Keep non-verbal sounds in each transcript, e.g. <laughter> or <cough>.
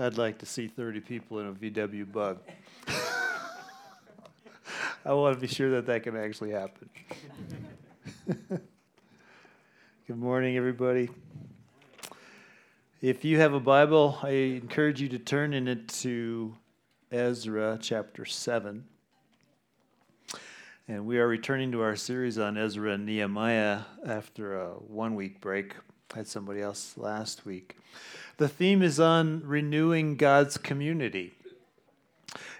I'd like to see 30 people in a VW bug. I want to be sure that that can actually happen. Good morning, everybody. If you have a Bible, I encourage you to turn in it to Ezra chapter 7. And we are returning to our series on Ezra and Nehemiah after a one week break. Had somebody else last week. The theme is on renewing God's community.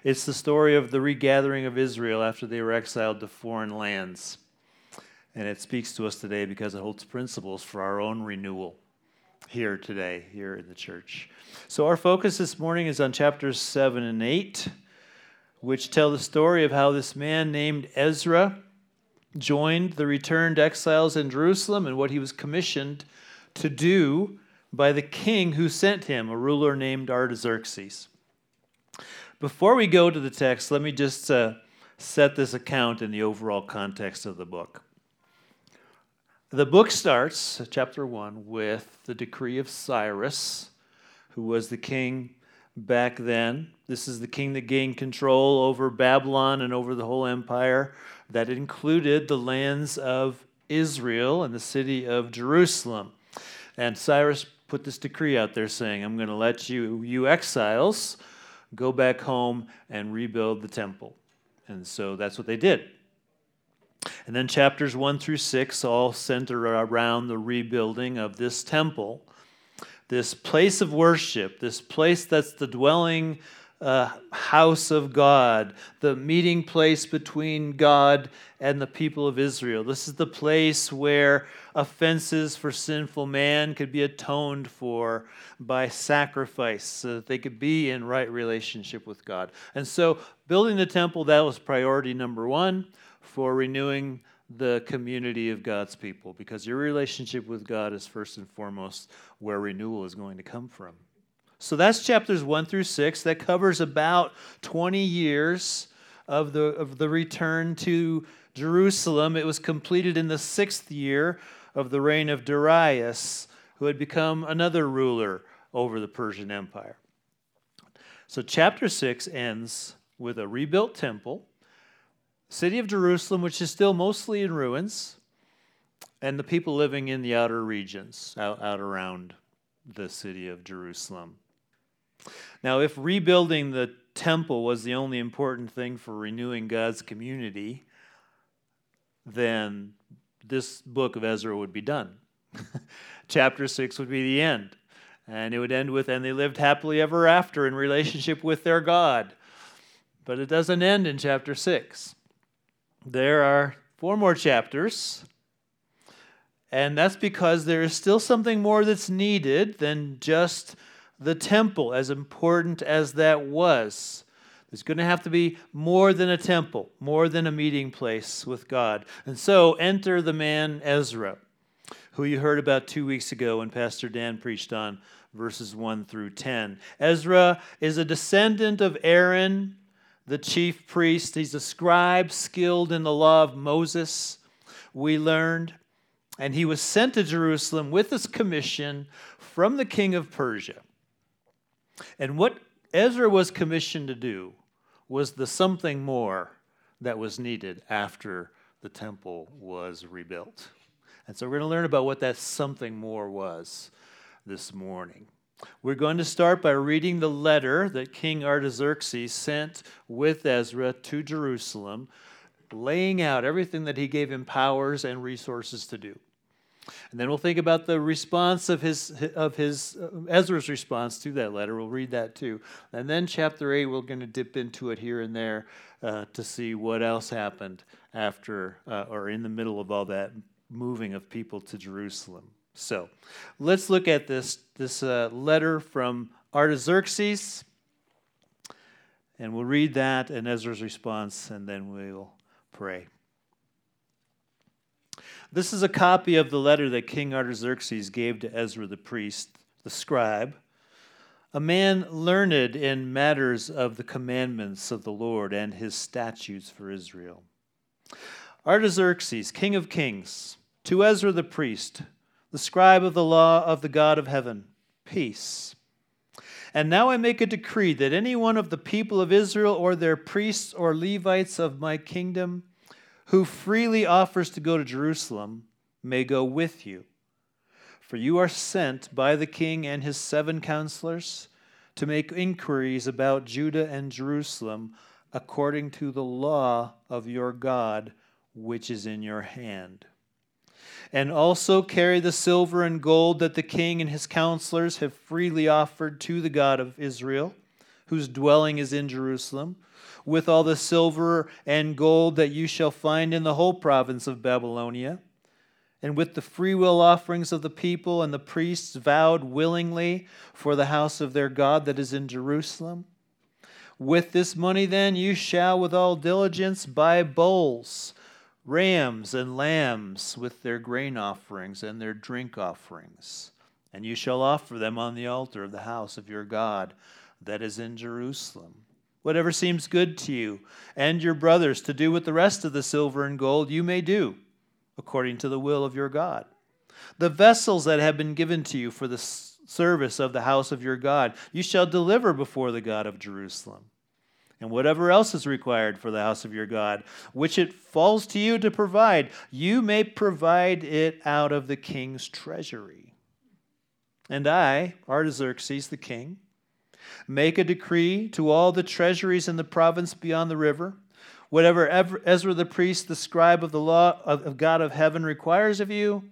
It's the story of the regathering of Israel after they were exiled to foreign lands. And it speaks to us today because it holds principles for our own renewal here today, here in the church. So, our focus this morning is on chapters 7 and 8, which tell the story of how this man named Ezra joined the returned exiles in Jerusalem and what he was commissioned to do by the king who sent him, a ruler named Artaxerxes. Before we go to the text, let me just uh, set this account in the overall context of the book. The book starts, chapter 1, with the decree of Cyrus, who was the king back then. This is the king that gained control over Babylon and over the whole empire. That included the lands of Israel and the city of Jerusalem. And Cyrus put this decree out there saying, I'm going to let you, you exiles, go back home and rebuild the temple. And so that's what they did. And then chapters 1 through 6 all center around the rebuilding of this temple, this place of worship, this place that's the dwelling uh, house of God, the meeting place between God and the people of Israel. This is the place where offenses for sinful man could be atoned for by sacrifice so that they could be in right relationship with God. And so, building the temple, that was priority number one for renewing the community of God's people because your relationship with God is first and foremost where renewal is going to come from. So that's chapters 1 through 6. That covers about 20 years of the, of the return to Jerusalem. It was completed in the sixth year of the reign of Darius, who had become another ruler over the Persian Empire. So chapter 6 ends with a rebuilt temple, city of Jerusalem, which is still mostly in ruins, and the people living in the outer regions, out, out around the city of Jerusalem. Now, if rebuilding the temple was the only important thing for renewing God's community, then this book of Ezra would be done. <laughs> Chapter 6 would be the end. And it would end with, and they lived happily ever after in relationship with their God. But it doesn't end in chapter 6. There are four more chapters. And that's because there is still something more that's needed than just the temple, as important as that was. There's going to have to be more than a temple, more than a meeting place with God. And so enter the man Ezra, who you heard about two weeks ago when Pastor Dan preached on verses 1 through 10. Ezra is a descendant of Aaron, the chief priest. He's a scribe skilled in the law of Moses, we learned. And he was sent to Jerusalem with this commission from the king of Persia. And what Ezra was commissioned to do was the something more that was needed after the temple was rebuilt. And so we're going to learn about what that something more was this morning. We're going to start by reading the letter that King Artaxerxes sent with Ezra to Jerusalem, laying out everything that he gave him powers and resources to do. And then we'll think about the response of his of his uh, Ezra's response to that letter. We'll read that too. And then chapter 8 we're going to dip into it here and there uh, to see what else happened after uh, or in the middle of all that moving of people to Jerusalem. So, let's look at this this uh, letter from Artaxerxes and we'll read that and Ezra's response and then we'll pray. This is a copy of the letter that King Artaxerxes gave to Ezra the priest, the scribe, a man learned in matters of the commandments of the Lord and his statutes for Israel. Artaxerxes, king of kings, to Ezra the priest, the scribe of the law of the God of heaven, peace. And now I make a decree that any one of the people of Israel or their priests or Levites of my kingdom who freely offers to go to Jerusalem may go with you. For you are sent by the king and his seven counselors to make inquiries about Judah and Jerusalem according to the law of your God, which is in your hand. And also carry the silver and gold that the king and his counselors have freely offered to the God of Israel, whose dwelling is in Jerusalem, with all the silver and gold that you shall find in the whole province of Babylonia and with the freewill offerings of the people and the priests vowed willingly for the house of their God that is in Jerusalem. With this money, then, you shall with all diligence buy bulls, rams, and lambs with their grain offerings and their drink offerings. And you shall offer them on the altar of the house of your God that is in Jerusalem. Whatever seems good to you and your brothers to do with the rest of the silver and gold, you may do according to the will of your God. The vessels that have been given to you for the service of the house of your God, you shall deliver before the God of Jerusalem. And whatever else is required for the house of your God, which it falls to you to provide, you may provide it out of the king's treasury. And I, Artaxerxes the king, make a decree to all the treasuries in the province beyond the river Whatever Ezra the priest, the scribe of the law of God of heaven, requires of you,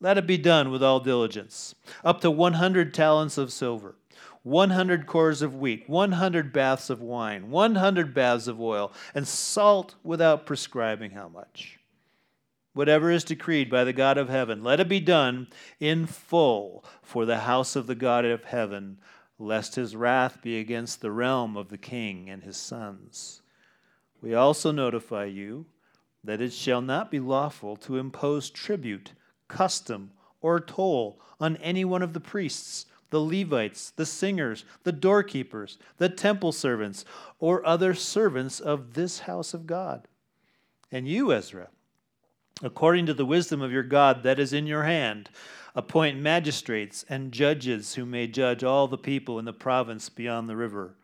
let it be done with all diligence. Up to 100 talents of silver, 100 cors of wheat, 100 baths of wine, 100 baths of oil, and salt without prescribing how much. Whatever is decreed by the God of heaven, let it be done in full for the house of the God of heaven, lest his wrath be against the realm of the king and his sons. We also notify you that it shall not be lawful to impose tribute, custom, or toll on any one of the priests, the Levites, the singers, the doorkeepers, the temple servants, or other servants of this house of God. And you, Ezra, according to the wisdom of your God that is in your hand, appoint magistrates and judges who may judge all the people in the province beyond the river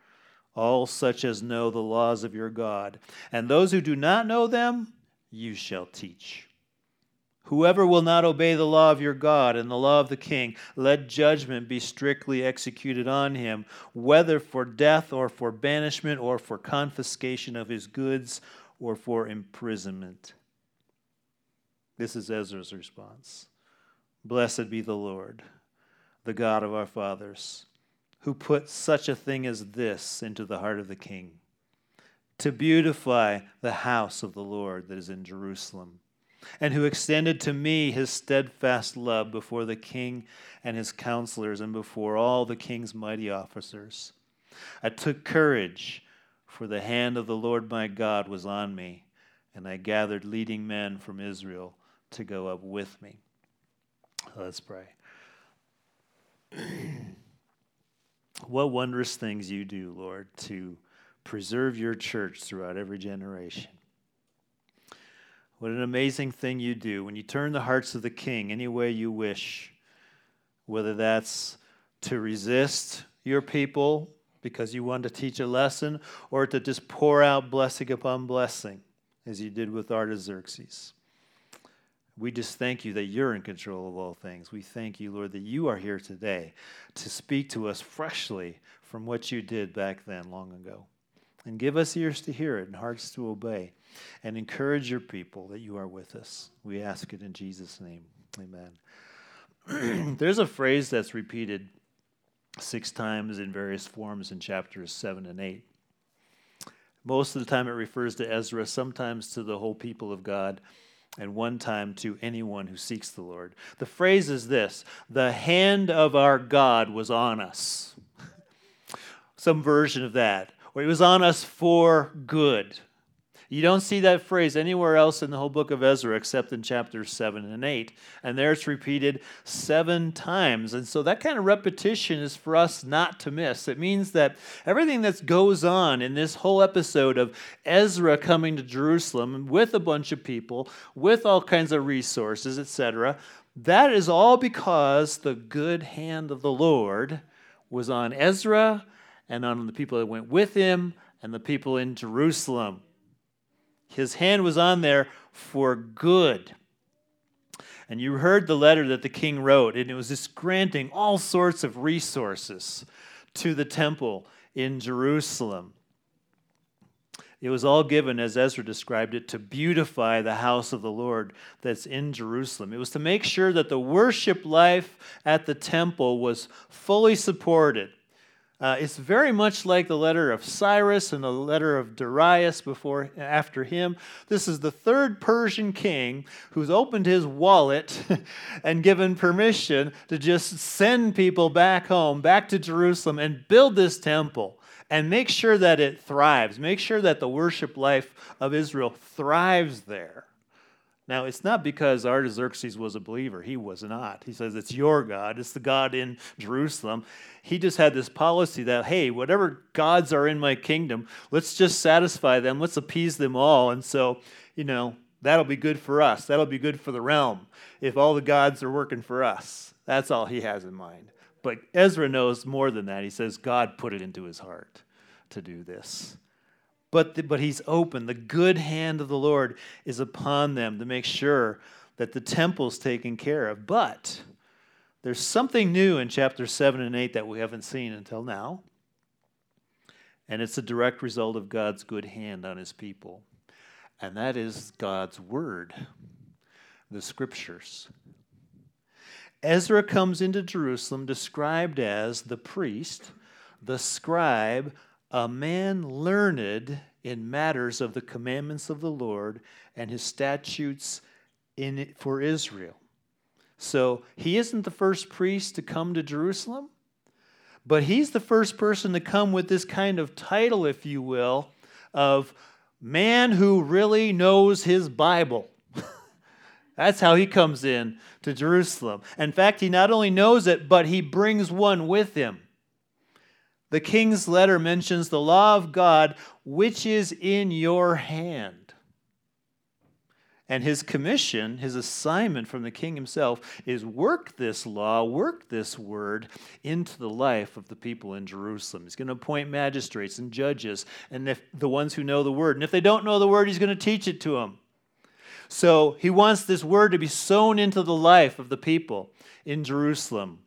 all such as know the laws of your God. And those who do not know them, you shall teach. Whoever will not obey the law of your God and the law of the king, let judgment be strictly executed on him, whether for death or for banishment or for confiscation of his goods or for imprisonment. This is Ezra's response. Blessed be the Lord, the God of our fathers who put such a thing as this into the heart of the king to beautify the house of the Lord that is in Jerusalem, and who extended to me his steadfast love before the king and his counselors and before all the king's mighty officers. I took courage, for the hand of the Lord my God was on me, and I gathered leading men from Israel to go up with me. Let's pray. <clears throat> What wondrous things you do, Lord, to preserve your church throughout every generation. What an amazing thing you do when you turn the hearts of the king any way you wish, whether that's to resist your people because you want to teach a lesson or to just pour out blessing upon blessing, as you did with Artaxerxes. We just thank you that you're in control of all things. We thank you, Lord, that you are here today to speak to us freshly from what you did back then, long ago. And give us ears to hear it and hearts to obey. And encourage your people that you are with us. We ask it in Jesus' name. Amen. <clears throat> There's a phrase that's repeated six times in various forms in chapters 7 and 8. Most of the time it refers to Ezra, sometimes to the whole people of God and one time to anyone who seeks the Lord. The phrase is this the hand of our God was on us. <laughs> Some version of that, or it was on us for good. You don't see that phrase anywhere else in the whole book of Ezra except in chapters 7 and 8. And there it's repeated seven times. And so that kind of repetition is for us not to miss. It means that everything that goes on in this whole episode of Ezra coming to Jerusalem with a bunch of people, with all kinds of resources, etc., that is all because the good hand of the Lord was on Ezra and on the people that went with him and the people in Jerusalem. His hand was on there for good. And you heard the letter that the king wrote, and it was just granting all sorts of resources to the temple in Jerusalem. It was all given, as Ezra described it, to beautify the house of the Lord that's in Jerusalem. It was to make sure that the worship life at the temple was fully supported. Uh, it's very much like the letter of Cyrus and the letter of Darius before after him. This is the third Persian king who's opened his wallet <laughs> and given permission to just send people back home, back to Jerusalem, and build this temple and make sure that it thrives. Make sure that the worship life of Israel thrives there. Now, it's not because Artaxerxes was a believer. He was not. He says, It's your God. It's the God in Jerusalem. He just had this policy that, hey, whatever gods are in my kingdom, let's just satisfy them. Let's appease them all. And so, you know, that'll be good for us. That'll be good for the realm if all the gods are working for us. That's all he has in mind. But Ezra knows more than that. He says, God put it into his heart to do this but, the, but he's open. The good hand of the Lord is upon them to make sure that the temple's taken care of. But there's something new in chapter 7 and 8 that we haven't seen until now. And it's a direct result of God's good hand on his people. And that is God's word, the scriptures. Ezra comes into Jerusalem described as the priest, the scribe, a man learned in matters of the commandments of the Lord and his statutes in for Israel. So he isn't the first priest to come to Jerusalem, but he's the first person to come with this kind of title, if you will, of man who really knows his Bible. <laughs> That's how he comes in to Jerusalem. In fact, he not only knows it, but he brings one with him. The king's letter mentions the law of God, which is in your hand. And his commission, his assignment from the king himself, is work this law, work this word into the life of the people in Jerusalem. He's going to appoint magistrates and judges, and if the ones who know the word. And if they don't know the word, he's going to teach it to them. So he wants this word to be sown into the life of the people in Jerusalem.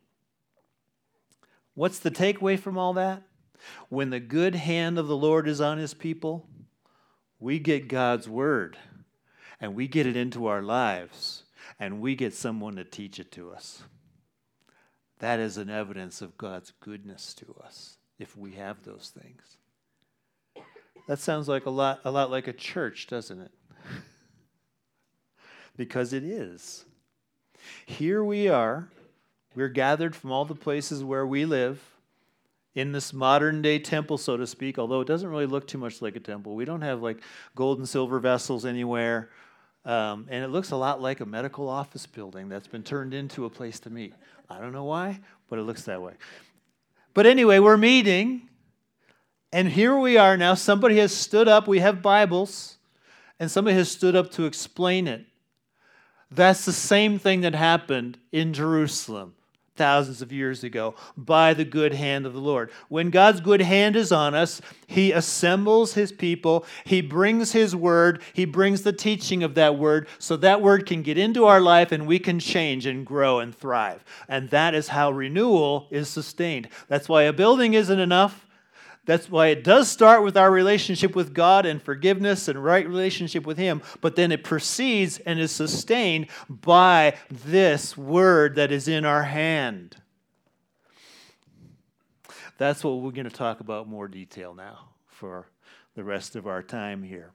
What's the takeaway from all that? When the good hand of the Lord is on his people, we get God's word and we get it into our lives and we get someone to teach it to us. That is an evidence of God's goodness to us if we have those things. That sounds like a lot, a lot like a church, doesn't it? <laughs> because it is. Here we are we're gathered from all the places where we live in this modern day temple, so to speak, although it doesn't really look too much like a temple. We don't have like gold and silver vessels anywhere. Um, and it looks a lot like a medical office building that's been turned into a place to meet. I don't know why, but it looks that way. But anyway, we're meeting, and here we are now. Somebody has stood up. We have Bibles, and somebody has stood up to explain it. That's the same thing that happened in Jerusalem thousands of years ago by the good hand of the Lord. When God's good hand is on us, He assembles His people, He brings His word, He brings the teaching of that word so that word can get into our life and we can change and grow and thrive. And that is how renewal is sustained. That's why a building isn't enough. That's why it does start with our relationship with God and forgiveness and right relationship with Him, but then it proceeds and is sustained by this word that is in our hand. That's what we're going to talk about more detail now for the rest of our time here.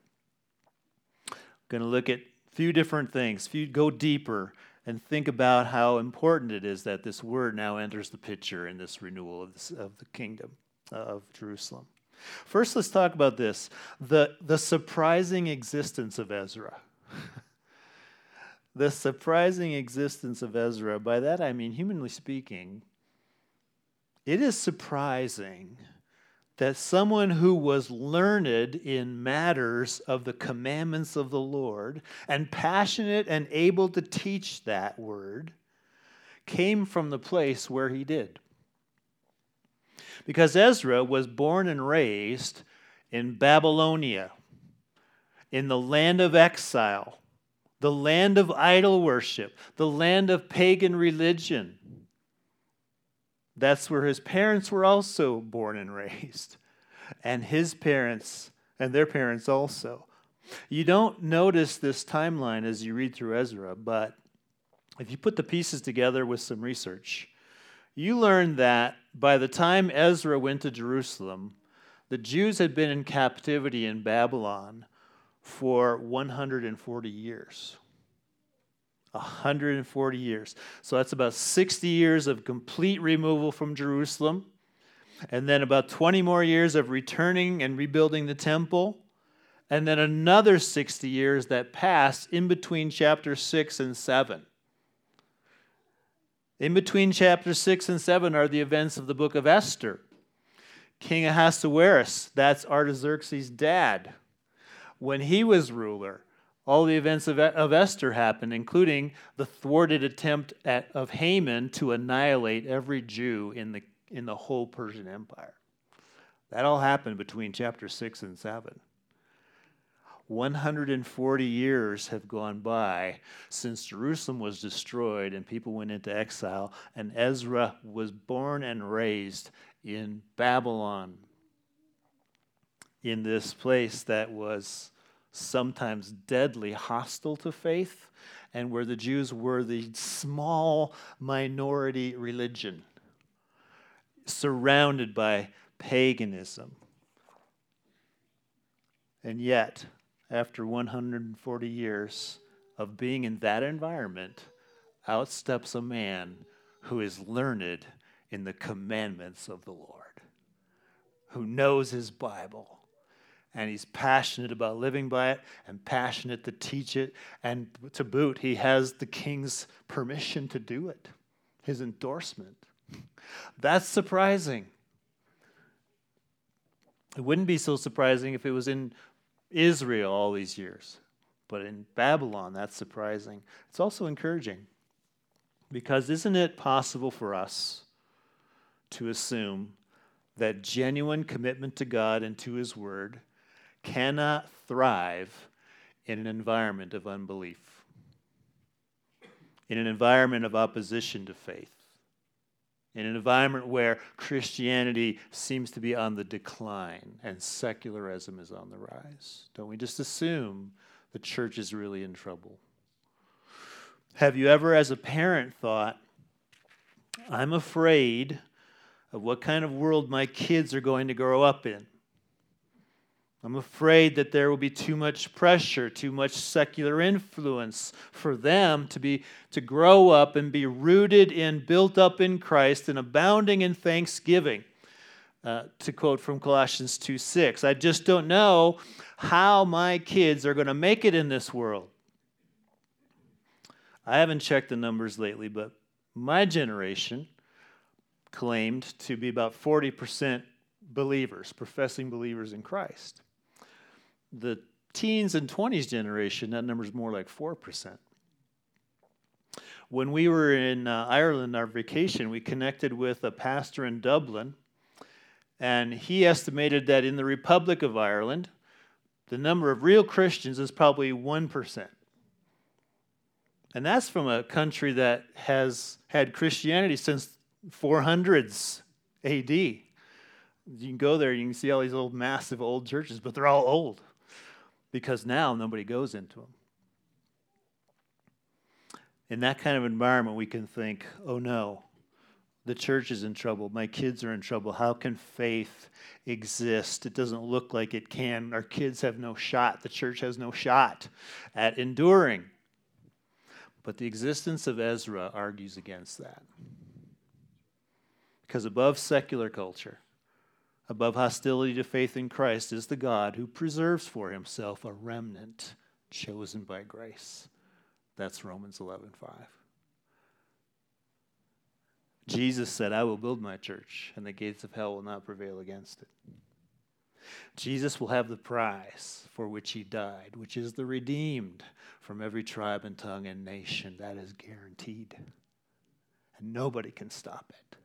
Going to look at a few different things, few go deeper and think about how important it is that this word now enters the picture in this renewal of, this, of the kingdom of Jerusalem. First, let's talk about this the, the surprising existence of Ezra. <laughs> the surprising existence of Ezra. By that I mean, humanly speaking, it is surprising that someone who was learned in matters of the commandments of the Lord and passionate and able to teach that word came from the place where he did. Because Ezra was born and raised in Babylonia, in the land of exile, the land of idol worship, the land of pagan religion. That's where his parents were also born and raised, and his parents and their parents also. You don't notice this timeline as you read through Ezra, but if you put the pieces together with some research, you learn that by the time Ezra went to Jerusalem, the Jews had been in captivity in Babylon for 140 years. 140 years. So that's about 60 years of complete removal from Jerusalem, and then about 20 more years of returning and rebuilding the temple, and then another 60 years that pass in between chapter 6 and 7. In between chapter 6 and 7 are the events of the book of Esther. King Ahasuerus, that's Artaxerxes' dad, when he was ruler, all the events of, of Esther happened, including the thwarted attempt at, of Haman to annihilate every Jew in the, in the whole Persian Empire. That all happened between chapter 6 and 7. 140 years have gone by since Jerusalem was destroyed and people went into exile, and Ezra was born and raised in Babylon, in this place that was sometimes deadly hostile to faith, and where the Jews were the small minority religion surrounded by paganism. And yet, after 140 years of being in that environment, out steps a man who is learned in the commandments of the Lord, who knows his Bible, and he's passionate about living by it and passionate to teach it. And to boot, he has the king's permission to do it, his endorsement. That's surprising. It wouldn't be so surprising if it was in Israel all these years. But in Babylon, that's surprising. It's also encouraging because isn't it possible for us to assume that genuine commitment to God and to His Word cannot thrive in an environment of unbelief, in an environment of opposition to faith, in an environment where Christianity seems to be on the decline and secularism is on the rise. Don't we just assume the church is really in trouble? Have you ever, as a parent, thought, I'm afraid of what kind of world my kids are going to grow up in? I'm afraid that there will be too much pressure, too much secular influence for them to be to grow up and be rooted in, built up in Christ, and abounding in thanksgiving. Uh, to quote from Colossians 2 6, I just don't know how my kids are going to make it in this world. I haven't checked the numbers lately, but my generation claimed to be about 40% believers, professing believers in Christ the teens and 20s generation, that number is more like 4%. When we were in uh, Ireland, our vacation, we connected with a pastor in Dublin, and he estimated that in the Republic of Ireland, the number of real Christians is probably 1%. And that's from a country that has had Christianity since 400s AD. You can go there, you can see all these old, massive old churches, but they're all old because now nobody goes into them. In that kind of environment, we can think, oh no, the church is in trouble. My kids are in trouble. How can faith exist? It doesn't look like it can. Our kids have no shot. The church has no shot at enduring. But the existence of Ezra argues against that. Because above secular culture, above hostility to faith in Christ is the God who preserves for himself a remnant chosen by grace. That's Romans 11:5. Jesus said, "I will build my church, and the gates of hell will not prevail against it." Jesus will have the prize for which he died, which is the redeemed from every tribe and tongue and nation. That is guaranteed. And nobody can stop it.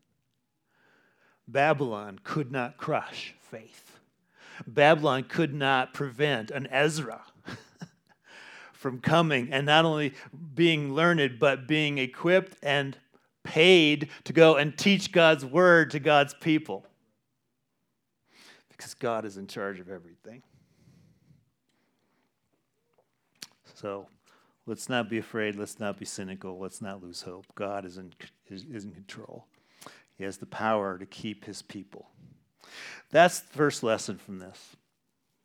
Babylon could not crush faith. Babylon could not prevent an Ezra <laughs> from coming and not only being learned, but being equipped and paid to go and teach God's word to God's people. Because God is in charge of everything. So let's not be afraid. Let's not be cynical. Let's not lose hope. God is in, is, is in control, He has the power to keep His people. That's the first lesson from this.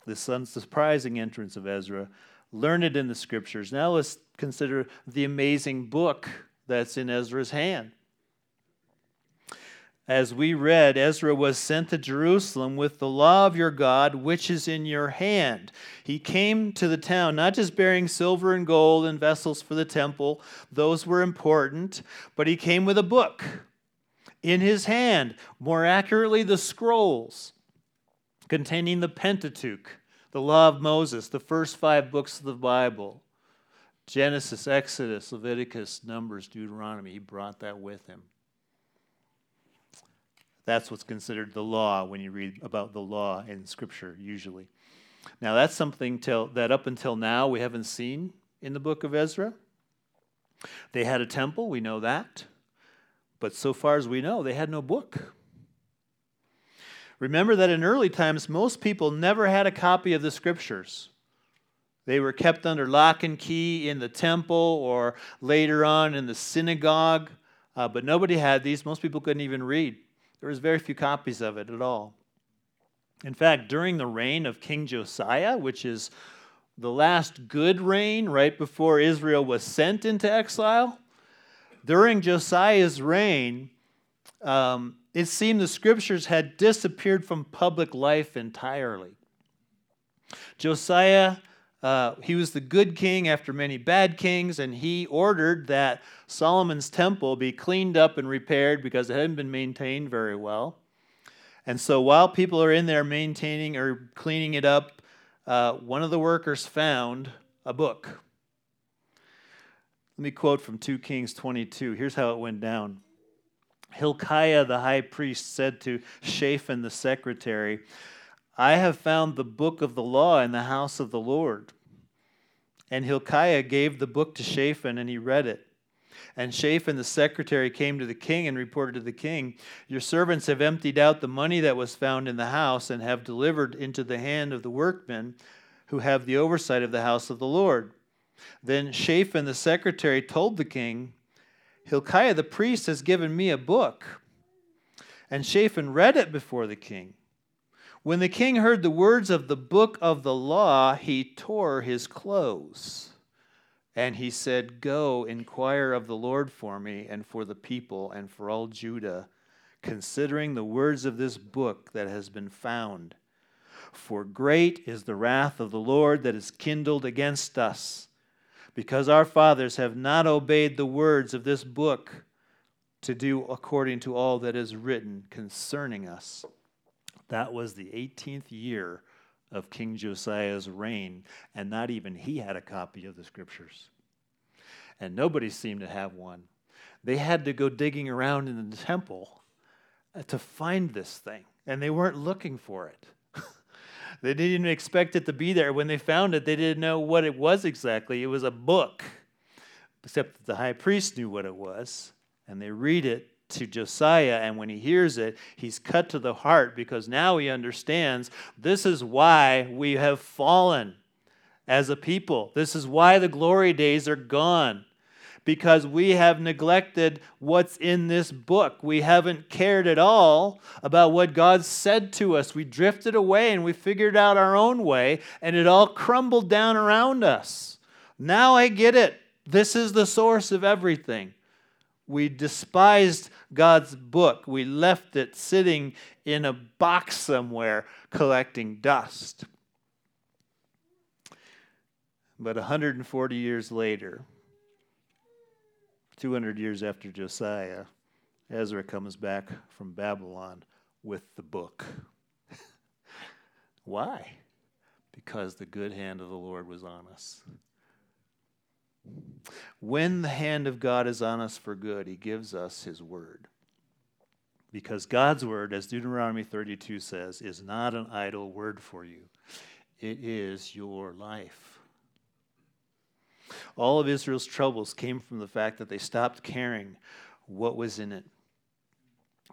The surprising entrance of Ezra, learned in the scriptures. Now let's consider the amazing book that's in Ezra's hand. As we read, Ezra was sent to Jerusalem with the law of your God, which is in your hand. He came to the town not just bearing silver and gold and vessels for the temple, those were important, but he came with a book in his hand, more accurately, the scrolls containing the Pentateuch, the law of Moses, the first five books of the Bible Genesis, Exodus, Leviticus, Numbers, Deuteronomy. He brought that with him. That's what's considered the law when you read about the law in Scripture, usually. Now, that's something till, that up until now we haven't seen in the book of Ezra. They had a temple, we know that. But so far as we know, they had no book. Remember that in early times, most people never had a copy of the Scriptures. They were kept under lock and key in the temple or later on in the synagogue, uh, but nobody had these. Most people couldn't even read. There was very few copies of it at all. In fact, during the reign of King Josiah, which is the last good reign right before Israel was sent into exile, during Josiah's reign, um, it seemed the scriptures had disappeared from public life entirely. Josiah uh, he was the good king after many bad kings, and he ordered that Solomon's temple be cleaned up and repaired because it hadn't been maintained very well. And so while people are in there maintaining or cleaning it up, uh, one of the workers found a book. Let me quote from 2 Kings 22. Here's how it went down. Hilkiah the high priest said to Shaphan the secretary, I have found the book of the law in the house of the Lord. And Hilkiah gave the book to Shaphan, and he read it. And Shaphan the secretary came to the king and reported to the king, Your servants have emptied out the money that was found in the house and have delivered into the hand of the workmen who have the oversight of the house of the Lord. Then Shaphan the secretary told the king, Hilkiah the priest has given me a book. And Shaphan read it before the king. When the king heard the words of the book of the law, he tore his clothes. And he said, Go, inquire of the Lord for me and for the people and for all Judah, considering the words of this book that has been found. For great is the wrath of the Lord that is kindled against us, because our fathers have not obeyed the words of this book to do according to all that is written concerning us. That was the 18th year of King Josiah's reign, and not even he had a copy of the scriptures. And nobody seemed to have one. They had to go digging around in the temple to find this thing, and they weren't looking for it. They didn't expect it to be there. When they found it, they didn't know what it was exactly. It was a book, except that the high priest knew what it was, and they read it to Josiah, and when he hears it, he's cut to the heart because now he understands this is why we have fallen as a people. This is why the glory days are gone. Because we have neglected what's in this book. We haven't cared at all about what God said to us. We drifted away and we figured out our own way, and it all crumbled down around us. Now I get it. This is the source of everything. We despised God's book. We left it sitting in a box somewhere collecting dust. But 140 years later, 200 years after Josiah, Ezra comes back from Babylon with the book. <laughs> Why? Because the good hand of the Lord was on us. When the hand of God is on us for good, He gives us His word. Because God's word, as Deuteronomy 32 says, is not an idle word for you, it is your life. All of Israel's troubles came from the fact that they stopped caring what was in it.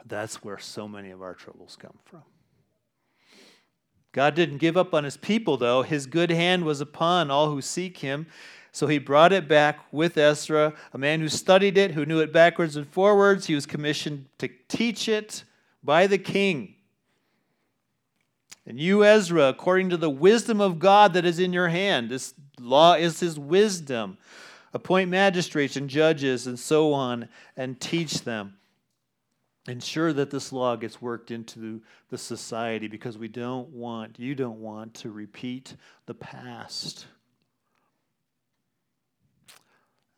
That's where so many of our troubles come from. God didn't give up on his people, though. His good hand was upon all who seek him. So he brought it back with Ezra, a man who studied it, who knew it backwards and forwards. He was commissioned to teach it by the king. And you, Ezra, according to the wisdom of God that is in your hand, this law is his wisdom. Appoint magistrates and judges and so on and teach them. Ensure that this law gets worked into the society because we don't want, you don't want to repeat the past.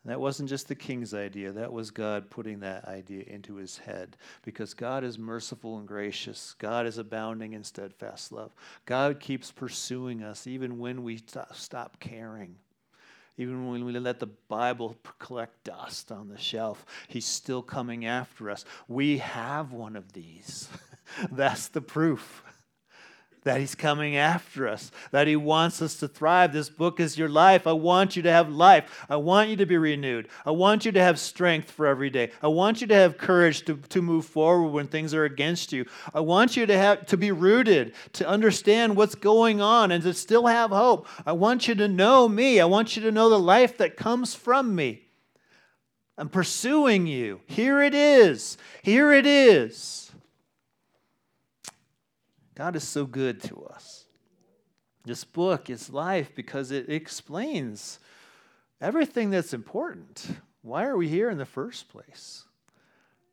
That wasn't just the king's idea, that was God putting that idea into his head. Because God is merciful and gracious, God is abounding in steadfast love. God keeps pursuing us even when we stop caring. Even when we let the Bible collect dust on the shelf, He's still coming after us. We have one of these. <laughs> That's the proof that He's coming after us, that He wants us to thrive. This book is your life. I want you to have life. I want you to be renewed. I want you to have strength for every day. I want you to have courage to, to move forward when things are against you. I want you to have to be rooted, to understand what's going on and to still have hope. I want you to know me. I want you to know the life that comes from me. I'm pursuing you. Here it is. Here it is. God is so good to us. This book is life because it explains everything that's important. Why are we here in the first place?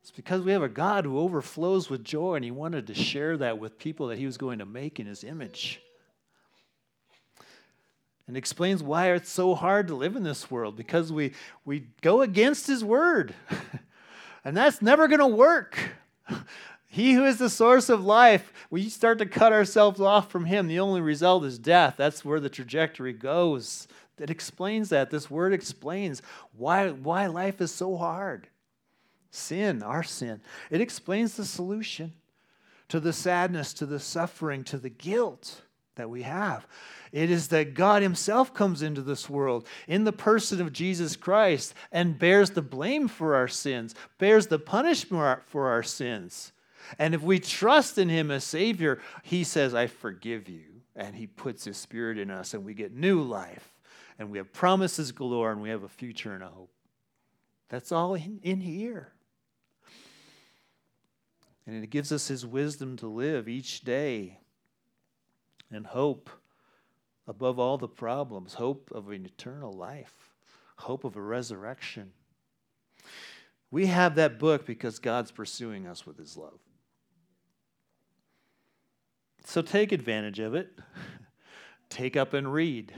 It's because we have a God who overflows with joy, and He wanted to share that with people that He was going to make in His image. And explains why it's so hard to live in this world because we, we go against His word. <laughs> and that's never going to work. He who is the source of life, we start to cut ourselves off from him. The only result is death. That's where the trajectory goes. It explains that. This word explains why, why life is so hard. Sin, our sin. It explains the solution to the sadness, to the suffering, to the guilt that we have. It is that God Himself comes into this world in the person of Jesus Christ and bears the blame for our sins, bears the punishment for our sins. And if we trust in Him as Savior, He says, I forgive you. And He puts His Spirit in us, and we get new life. And we have promises galore, and we have a future and a hope. That's all in, in here. And it gives us His wisdom to live each day and hope above all the problems, hope of an eternal life, hope of a resurrection. We have that book because God's pursuing us with His love. So take advantage of it. Take up and read.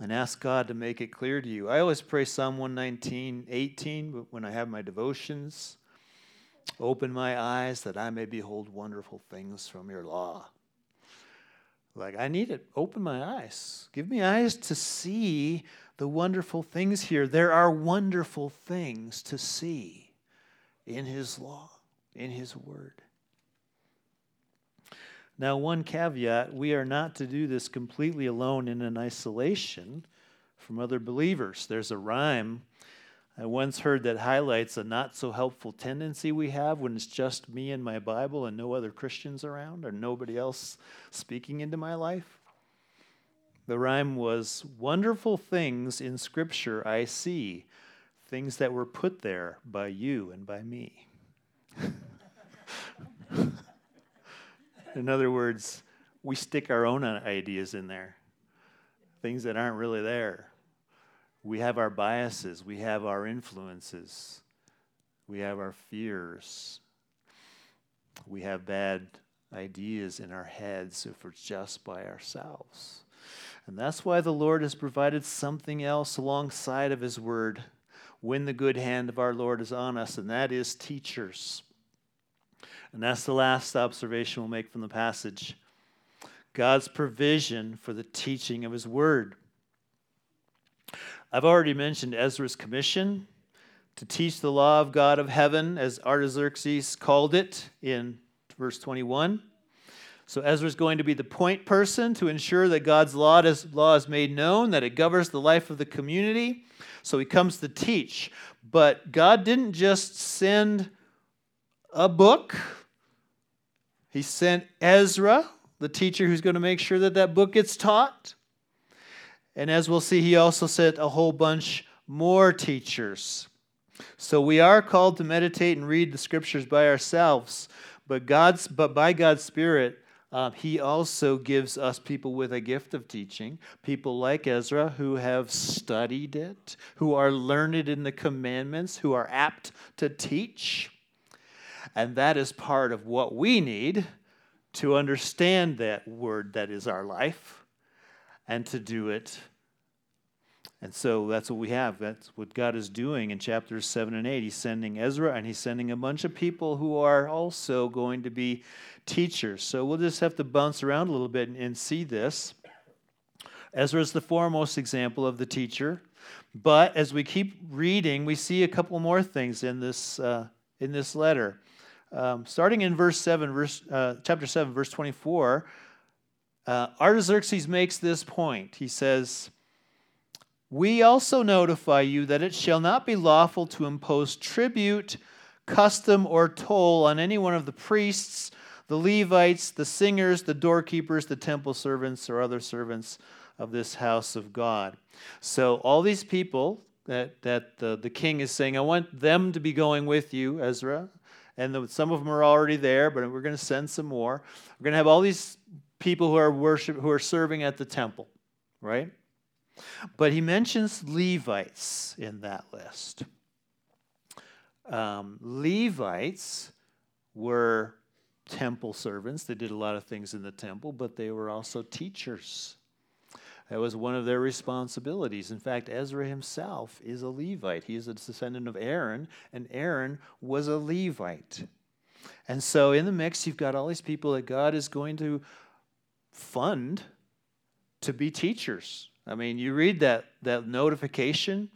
And ask God to make it clear to you. I always pray Psalm 119, 18 when I have my devotions. Open my eyes that I may behold wonderful things from your law. Like, I need it. Open my eyes. Give me eyes to see the wonderful things here. There are wonderful things to see in His law, in His word. Now, one caveat we are not to do this completely alone in an isolation from other believers. There's a rhyme I once heard that highlights a not so helpful tendency we have when it's just me and my Bible and no other Christians around or nobody else speaking into my life. The rhyme was Wonderful things in Scripture I see, things that were put there by you and by me. <laughs> In other words, we stick our own ideas in there, things that aren't really there. We have our biases, we have our influences, we have our fears, we have bad ideas in our heads if we're just by ourselves. And that's why the Lord has provided something else alongside of His Word when the good hand of our Lord is on us, and that is teachers. And that's the last observation we'll make from the passage God's provision for the teaching of His Word. I've already mentioned Ezra's commission to teach the law of God of heaven, as Artaxerxes called it in verse 21. So Ezra is going to be the point person to ensure that God's law is, law is made known, that it governs the life of the community. So he comes to teach. But God didn't just send a book, He sent Ezra, the teacher who's going to make sure that that book gets taught. And as we'll see, He also sent a whole bunch more teachers. So we are called to meditate and read the scriptures by ourselves, but God's but by God's Spirit, uh, He also gives us people with a gift of teaching, people like Ezra who have studied it, who are learned in the commandments, who are apt to teach. And that is part of what we need to understand that word that is our life and to do it and so that's what we have. That's what God is doing in chapters 7 and 8. He's sending Ezra and he's sending a bunch of people who are also going to be teachers. So we'll just have to bounce around a little bit and, and see this. Ezra is the foremost example of the teacher. But as we keep reading, we see a couple more things in this, uh, in this letter. Um, starting in verse 7, verse, uh, chapter 7, verse 24, uh, Artaxerxes makes this point. He says, we also notify you that it shall not be lawful to impose tribute, custom, or toll on any one of the priests, the Levites, the singers, the doorkeepers, the temple servants, or other servants of this house of God. So, all these people that, that the, the king is saying, I want them to be going with you, Ezra. And the, some of them are already there, but we're going to send some more. We're going to have all these people who are worship, who are serving at the temple, right? But he mentions Levites in that list. Um, Levites were temple servants. They did a lot of things in the temple, but they were also teachers. That was one of their responsibilities. In fact, Ezra himself is a Levite. He is a descendant of Aaron, and Aaron was a Levite. And so in the mix, you've got all these people that God is going to fund to be teachers. I mean, you read that that notification,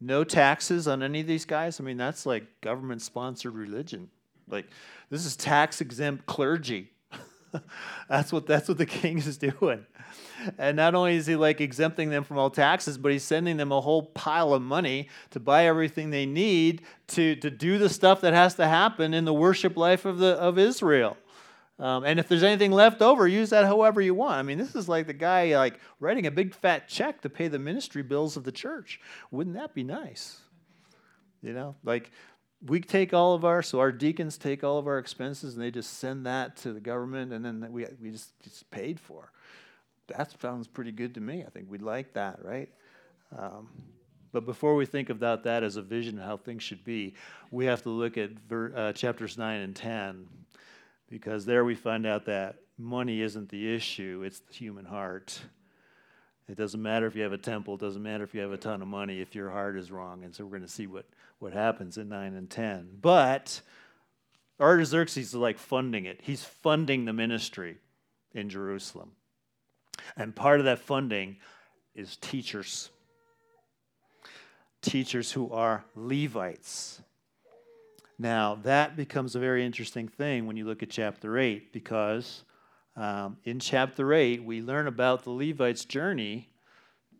no taxes on any of these guys. I mean, that's like government sponsored religion. Like this is tax exempt clergy. <laughs> that's what that's what the <laughs> king is doing. And not only is he like exempting them from all taxes, but he's sending them a whole pile of money to buy everything they need to, to do the stuff that has to happen in the worship life of the of Israel. Um, and if there's anything left over, use that however you want. I mean, this is like the guy like writing a big fat check to pay the ministry bills of the church. Wouldn't that be nice? You know, like we take all of our so our deacons take all of our expenses and they just send that to the government and then we we just just paid for. That sounds pretty good to me. I think we'd like that, right? Um, but before we think about that as a vision of how things should be, we have to look at ver, uh, chapters 9 and 10 because there we find out that money isn't the issue, it's the human heart. It doesn't matter if you have a temple, it doesn't matter if you have a ton of money, if your heart is wrong. And so we're going to see what, what happens in 9 and 10. But Artaxerxes is like funding it, he's funding the ministry in Jerusalem. And part of that funding is teachers. Teachers who are Levites. Now, that becomes a very interesting thing when you look at chapter 8, because um, in chapter 8, we learn about the Levites' journey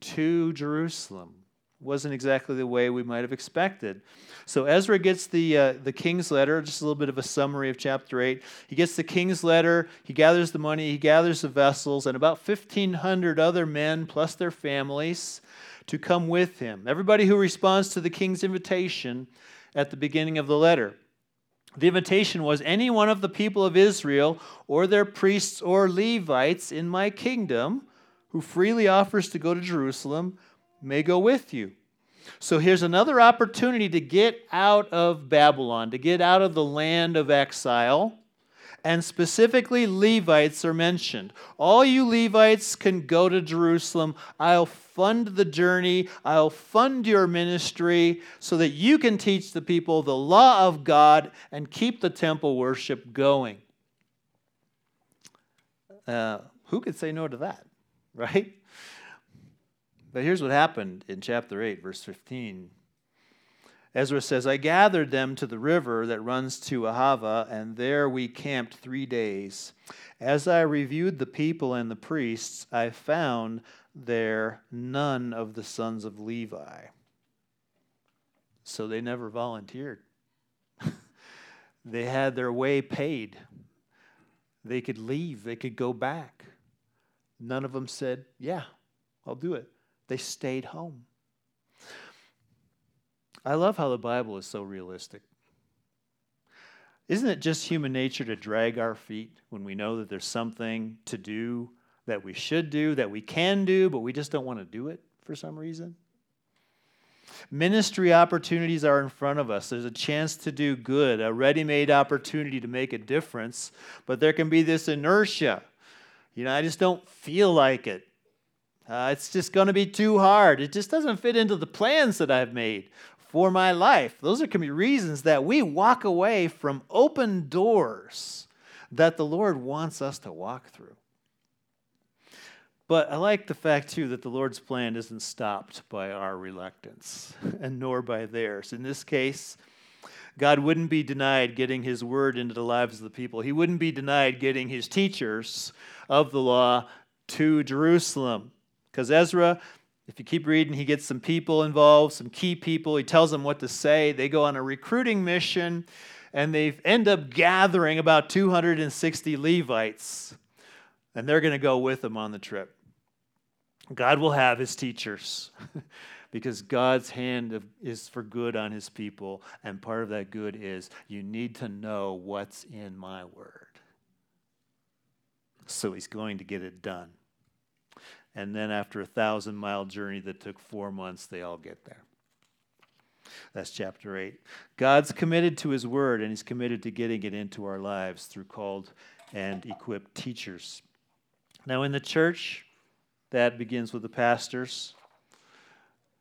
to Jerusalem. Wasn't exactly the way we might have expected. So Ezra gets the, uh, the king's letter, just a little bit of a summary of chapter 8. He gets the king's letter, he gathers the money, he gathers the vessels, and about 1,500 other men plus their families to come with him. Everybody who responds to the king's invitation at the beginning of the letter. The invitation was any one of the people of Israel or their priests or Levites in my kingdom who freely offers to go to Jerusalem may go with you. So here's another opportunity to get out of Babylon, to get out of the land of exile and specifically Levites are mentioned. All you Levites can go to Jerusalem. I'll fund the journey, I'll fund your ministry so that you can teach the people the law of God and keep the temple worship going. Uh, who could say no to that, <laughs> right? But here's what happened in chapter 8, verse 15. Ezra says, I gathered them to the river that runs to Ahava, and there we camped three days. As I reviewed the people and the priests, I found there none of the sons of Levi. So they never volunteered. <laughs> they had their way paid. They could leave, they could go back. None of them said, Yeah, I'll do it. They stayed home. I love how the Bible is so realistic. Isn't it just human nature to drag our feet when we know that there's something to do that we should do, that we can do, but we just don't want to do it for some reason? Ministry opportunities are in front of us. There's a chance to do good, a ready made opportunity to make a difference, but there can be this inertia. You know, I just don't feel like it. Uh, it's just going to be too hard. It just doesn't fit into the plans that I've made for my life. Those are, can be reasons that we walk away from open doors that the Lord wants us to walk through. But I like the fact, too, that the Lord's plan isn't stopped by our reluctance, <laughs> and nor by theirs. In this case, God wouldn't be denied getting his word into the lives of the people. He wouldn't be denied getting his teachers of the law to Jerusalem. Because Ezra if you keep reading, he gets some people involved, some key people. He tells them what to say. They go on a recruiting mission, and they end up gathering about 260 Levites, and they're going to go with them on the trip. God will have his teachers <laughs> because God's hand is for good on his people, and part of that good is you need to know what's in my word. So he's going to get it done. And then after a thousand mile journey that took four months, they all get there. That's chapter 8. God's committed to his word, and he's committed to getting it into our lives through called and equipped teachers. Now, in the church, that begins with the pastors.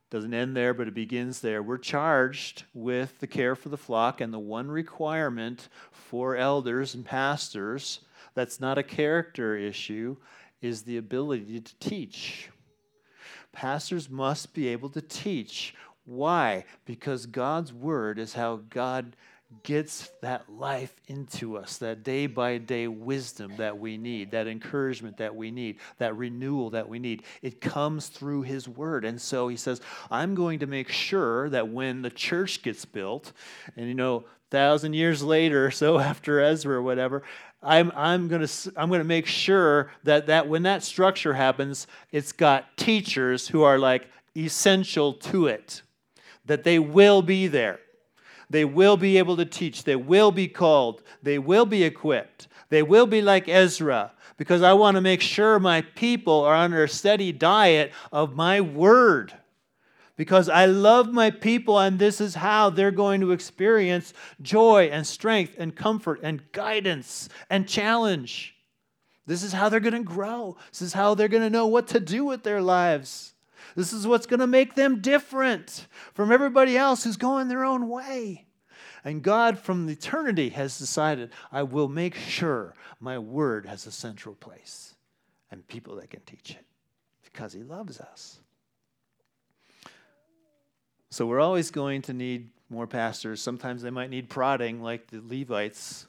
Doesn't end there, but it begins there. We're charged with the care for the flock, and the one requirement for elders and pastors that's not a character issue is the ability to teach. Pastors must be able to teach. Why? Because God's word is how God gets that life into us, that day by day wisdom that we need, that encouragement that we need, that renewal that we need. It comes through His Word. And so He says, I'm going to make sure that when the church gets built, and you know, thousand years later, <laughs> so after Ezra or whatever, I'm, I'm going to I'm gonna make sure that, that when that structure happens, it's got teachers who are like essential to it, that they will be there. They will be able to teach. They will be called. They will be equipped. They will be like Ezra, because I want to make sure my people are under a steady diet of my word because I love my people, and this is how they're going to experience joy and strength and comfort and guidance and challenge. This is how they're going to grow. This is how they're going to know what to do with their lives. This is what's going to make them different from everybody else who's going their own way. And God, from eternity, has decided I will make sure my word has a central place and people that can teach it because He loves us. So we're always going to need more pastors. Sometimes they might need prodding, like the Levites.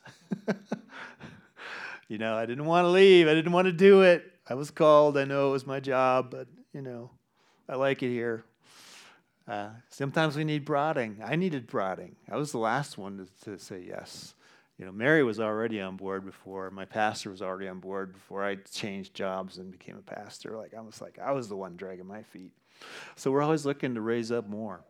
<laughs> you know, I didn't want to leave. I didn't want to do it. I was called. I know it was my job, but, you know, I like it here. Uh, sometimes we need prodding. I needed prodding. I was the last one to, to say yes. You know, Mary was already on board before. My pastor was already on board before I changed jobs and became a pastor. Like I was like I was the one dragging my feet. So we're always looking to raise up more.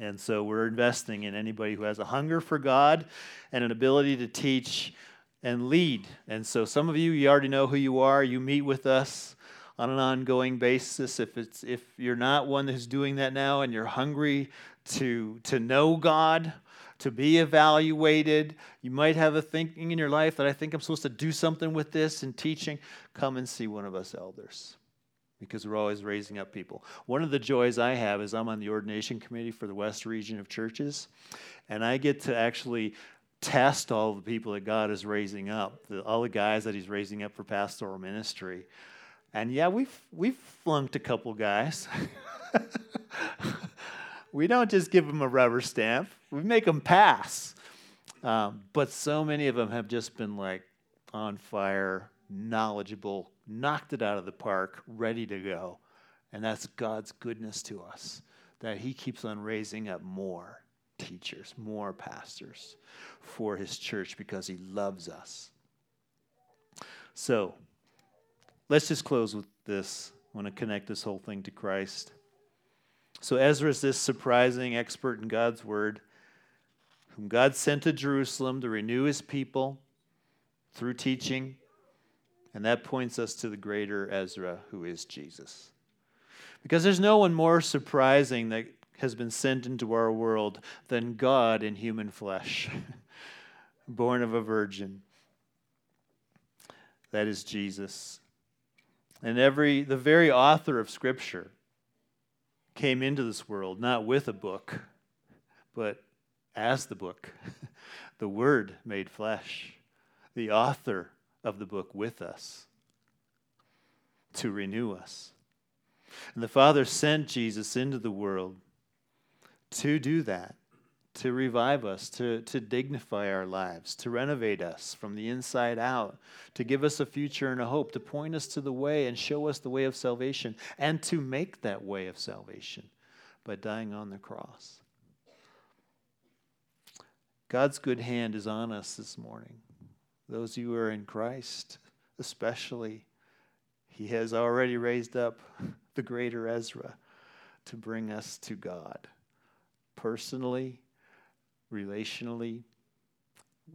And so we're investing in anybody who has a hunger for God and an ability to teach and lead. And so some of you, you already know who you are. You meet with us on an ongoing basis. If it's if you're not one who's doing that now and you're hungry to to know God, to be evaluated, you might have a thinking in your life that I think I'm supposed to do something with this and teaching. Come and see one of us elders because we're always raising up people. One of the joys I have is I'm on the ordination committee for the West region of churches, and I get to actually test all the people that God is raising up, the, all the guys that He's raising up for pastoral ministry. And yeah, we've we've flunked a couple guys. <laughs> we don't just give them a rubber stamp, we make them pass. Um, but so many of them have just been like on fire, knowledgeable, knocked it out of the park, ready to go. And that's God's goodness to us, that He keeps on raising up more teachers, more pastors for His church because He loves us. So let's just close with this. I want to connect this whole thing to Christ. So Ezra is this surprising expert in God's word, whom God sent to Jerusalem to renew his people through teaching. And that points us to the greater Ezra, who is Jesus. Because there's no one more surprising that has been sent into our world than God in human flesh, <laughs> born of a virgin. That is Jesus. And every the very author of scripture came into this world not with a book, but as the book, <laughs> the word made flesh, the author of the book with us to renew us. And the Father sent Jesus into the world to do that, to revive us, to, to dignify our lives, to renovate us from the inside out, to give us a future and a hope, to point us to the way and show us the way of salvation, and to make that way of salvation by dying on the cross. God's good hand is on us this morning. Those who are in Christ, especially, He has already raised up <laughs> the greater Ezra to bring us to God personally, relationally,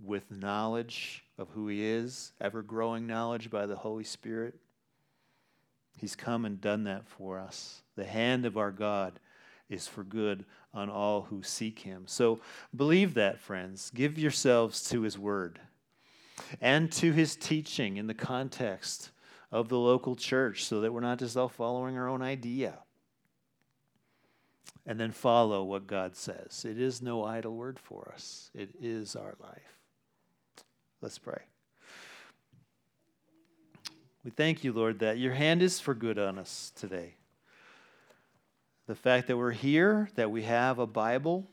with knowledge of who He is, ever growing knowledge by the Holy Spirit. He's come and done that for us. The hand of our God is for good on all who seek Him. So believe that, friends. Give yourselves to His Word and to His teaching in the context of the local church so that we're not just all following our own idea and then follow what God says. It is no idle word for us, it is our life. Let's pray. We thank you, Lord, that your hand is for good on us today. The fact that we're here, that we have a Bible,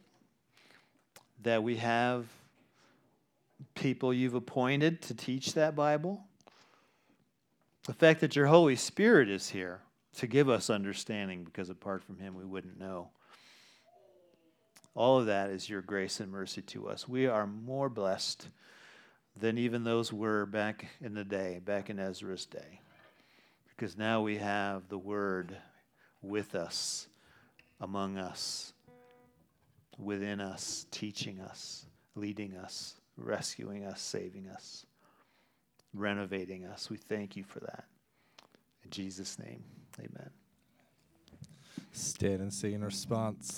that we have people you've appointed to teach that Bible, the fact that your Holy Spirit is here to give us understanding because apart from Him we wouldn't know. All of that is your grace and mercy to us. We are more blessed than even those were back in the day, back in Ezra's day. Because now we have the Word with us, among us, within us, teaching us, leading us, rescuing us, saving us, renovating us. We thank you for that. In Jesus' name, amen. Stand and sing in response.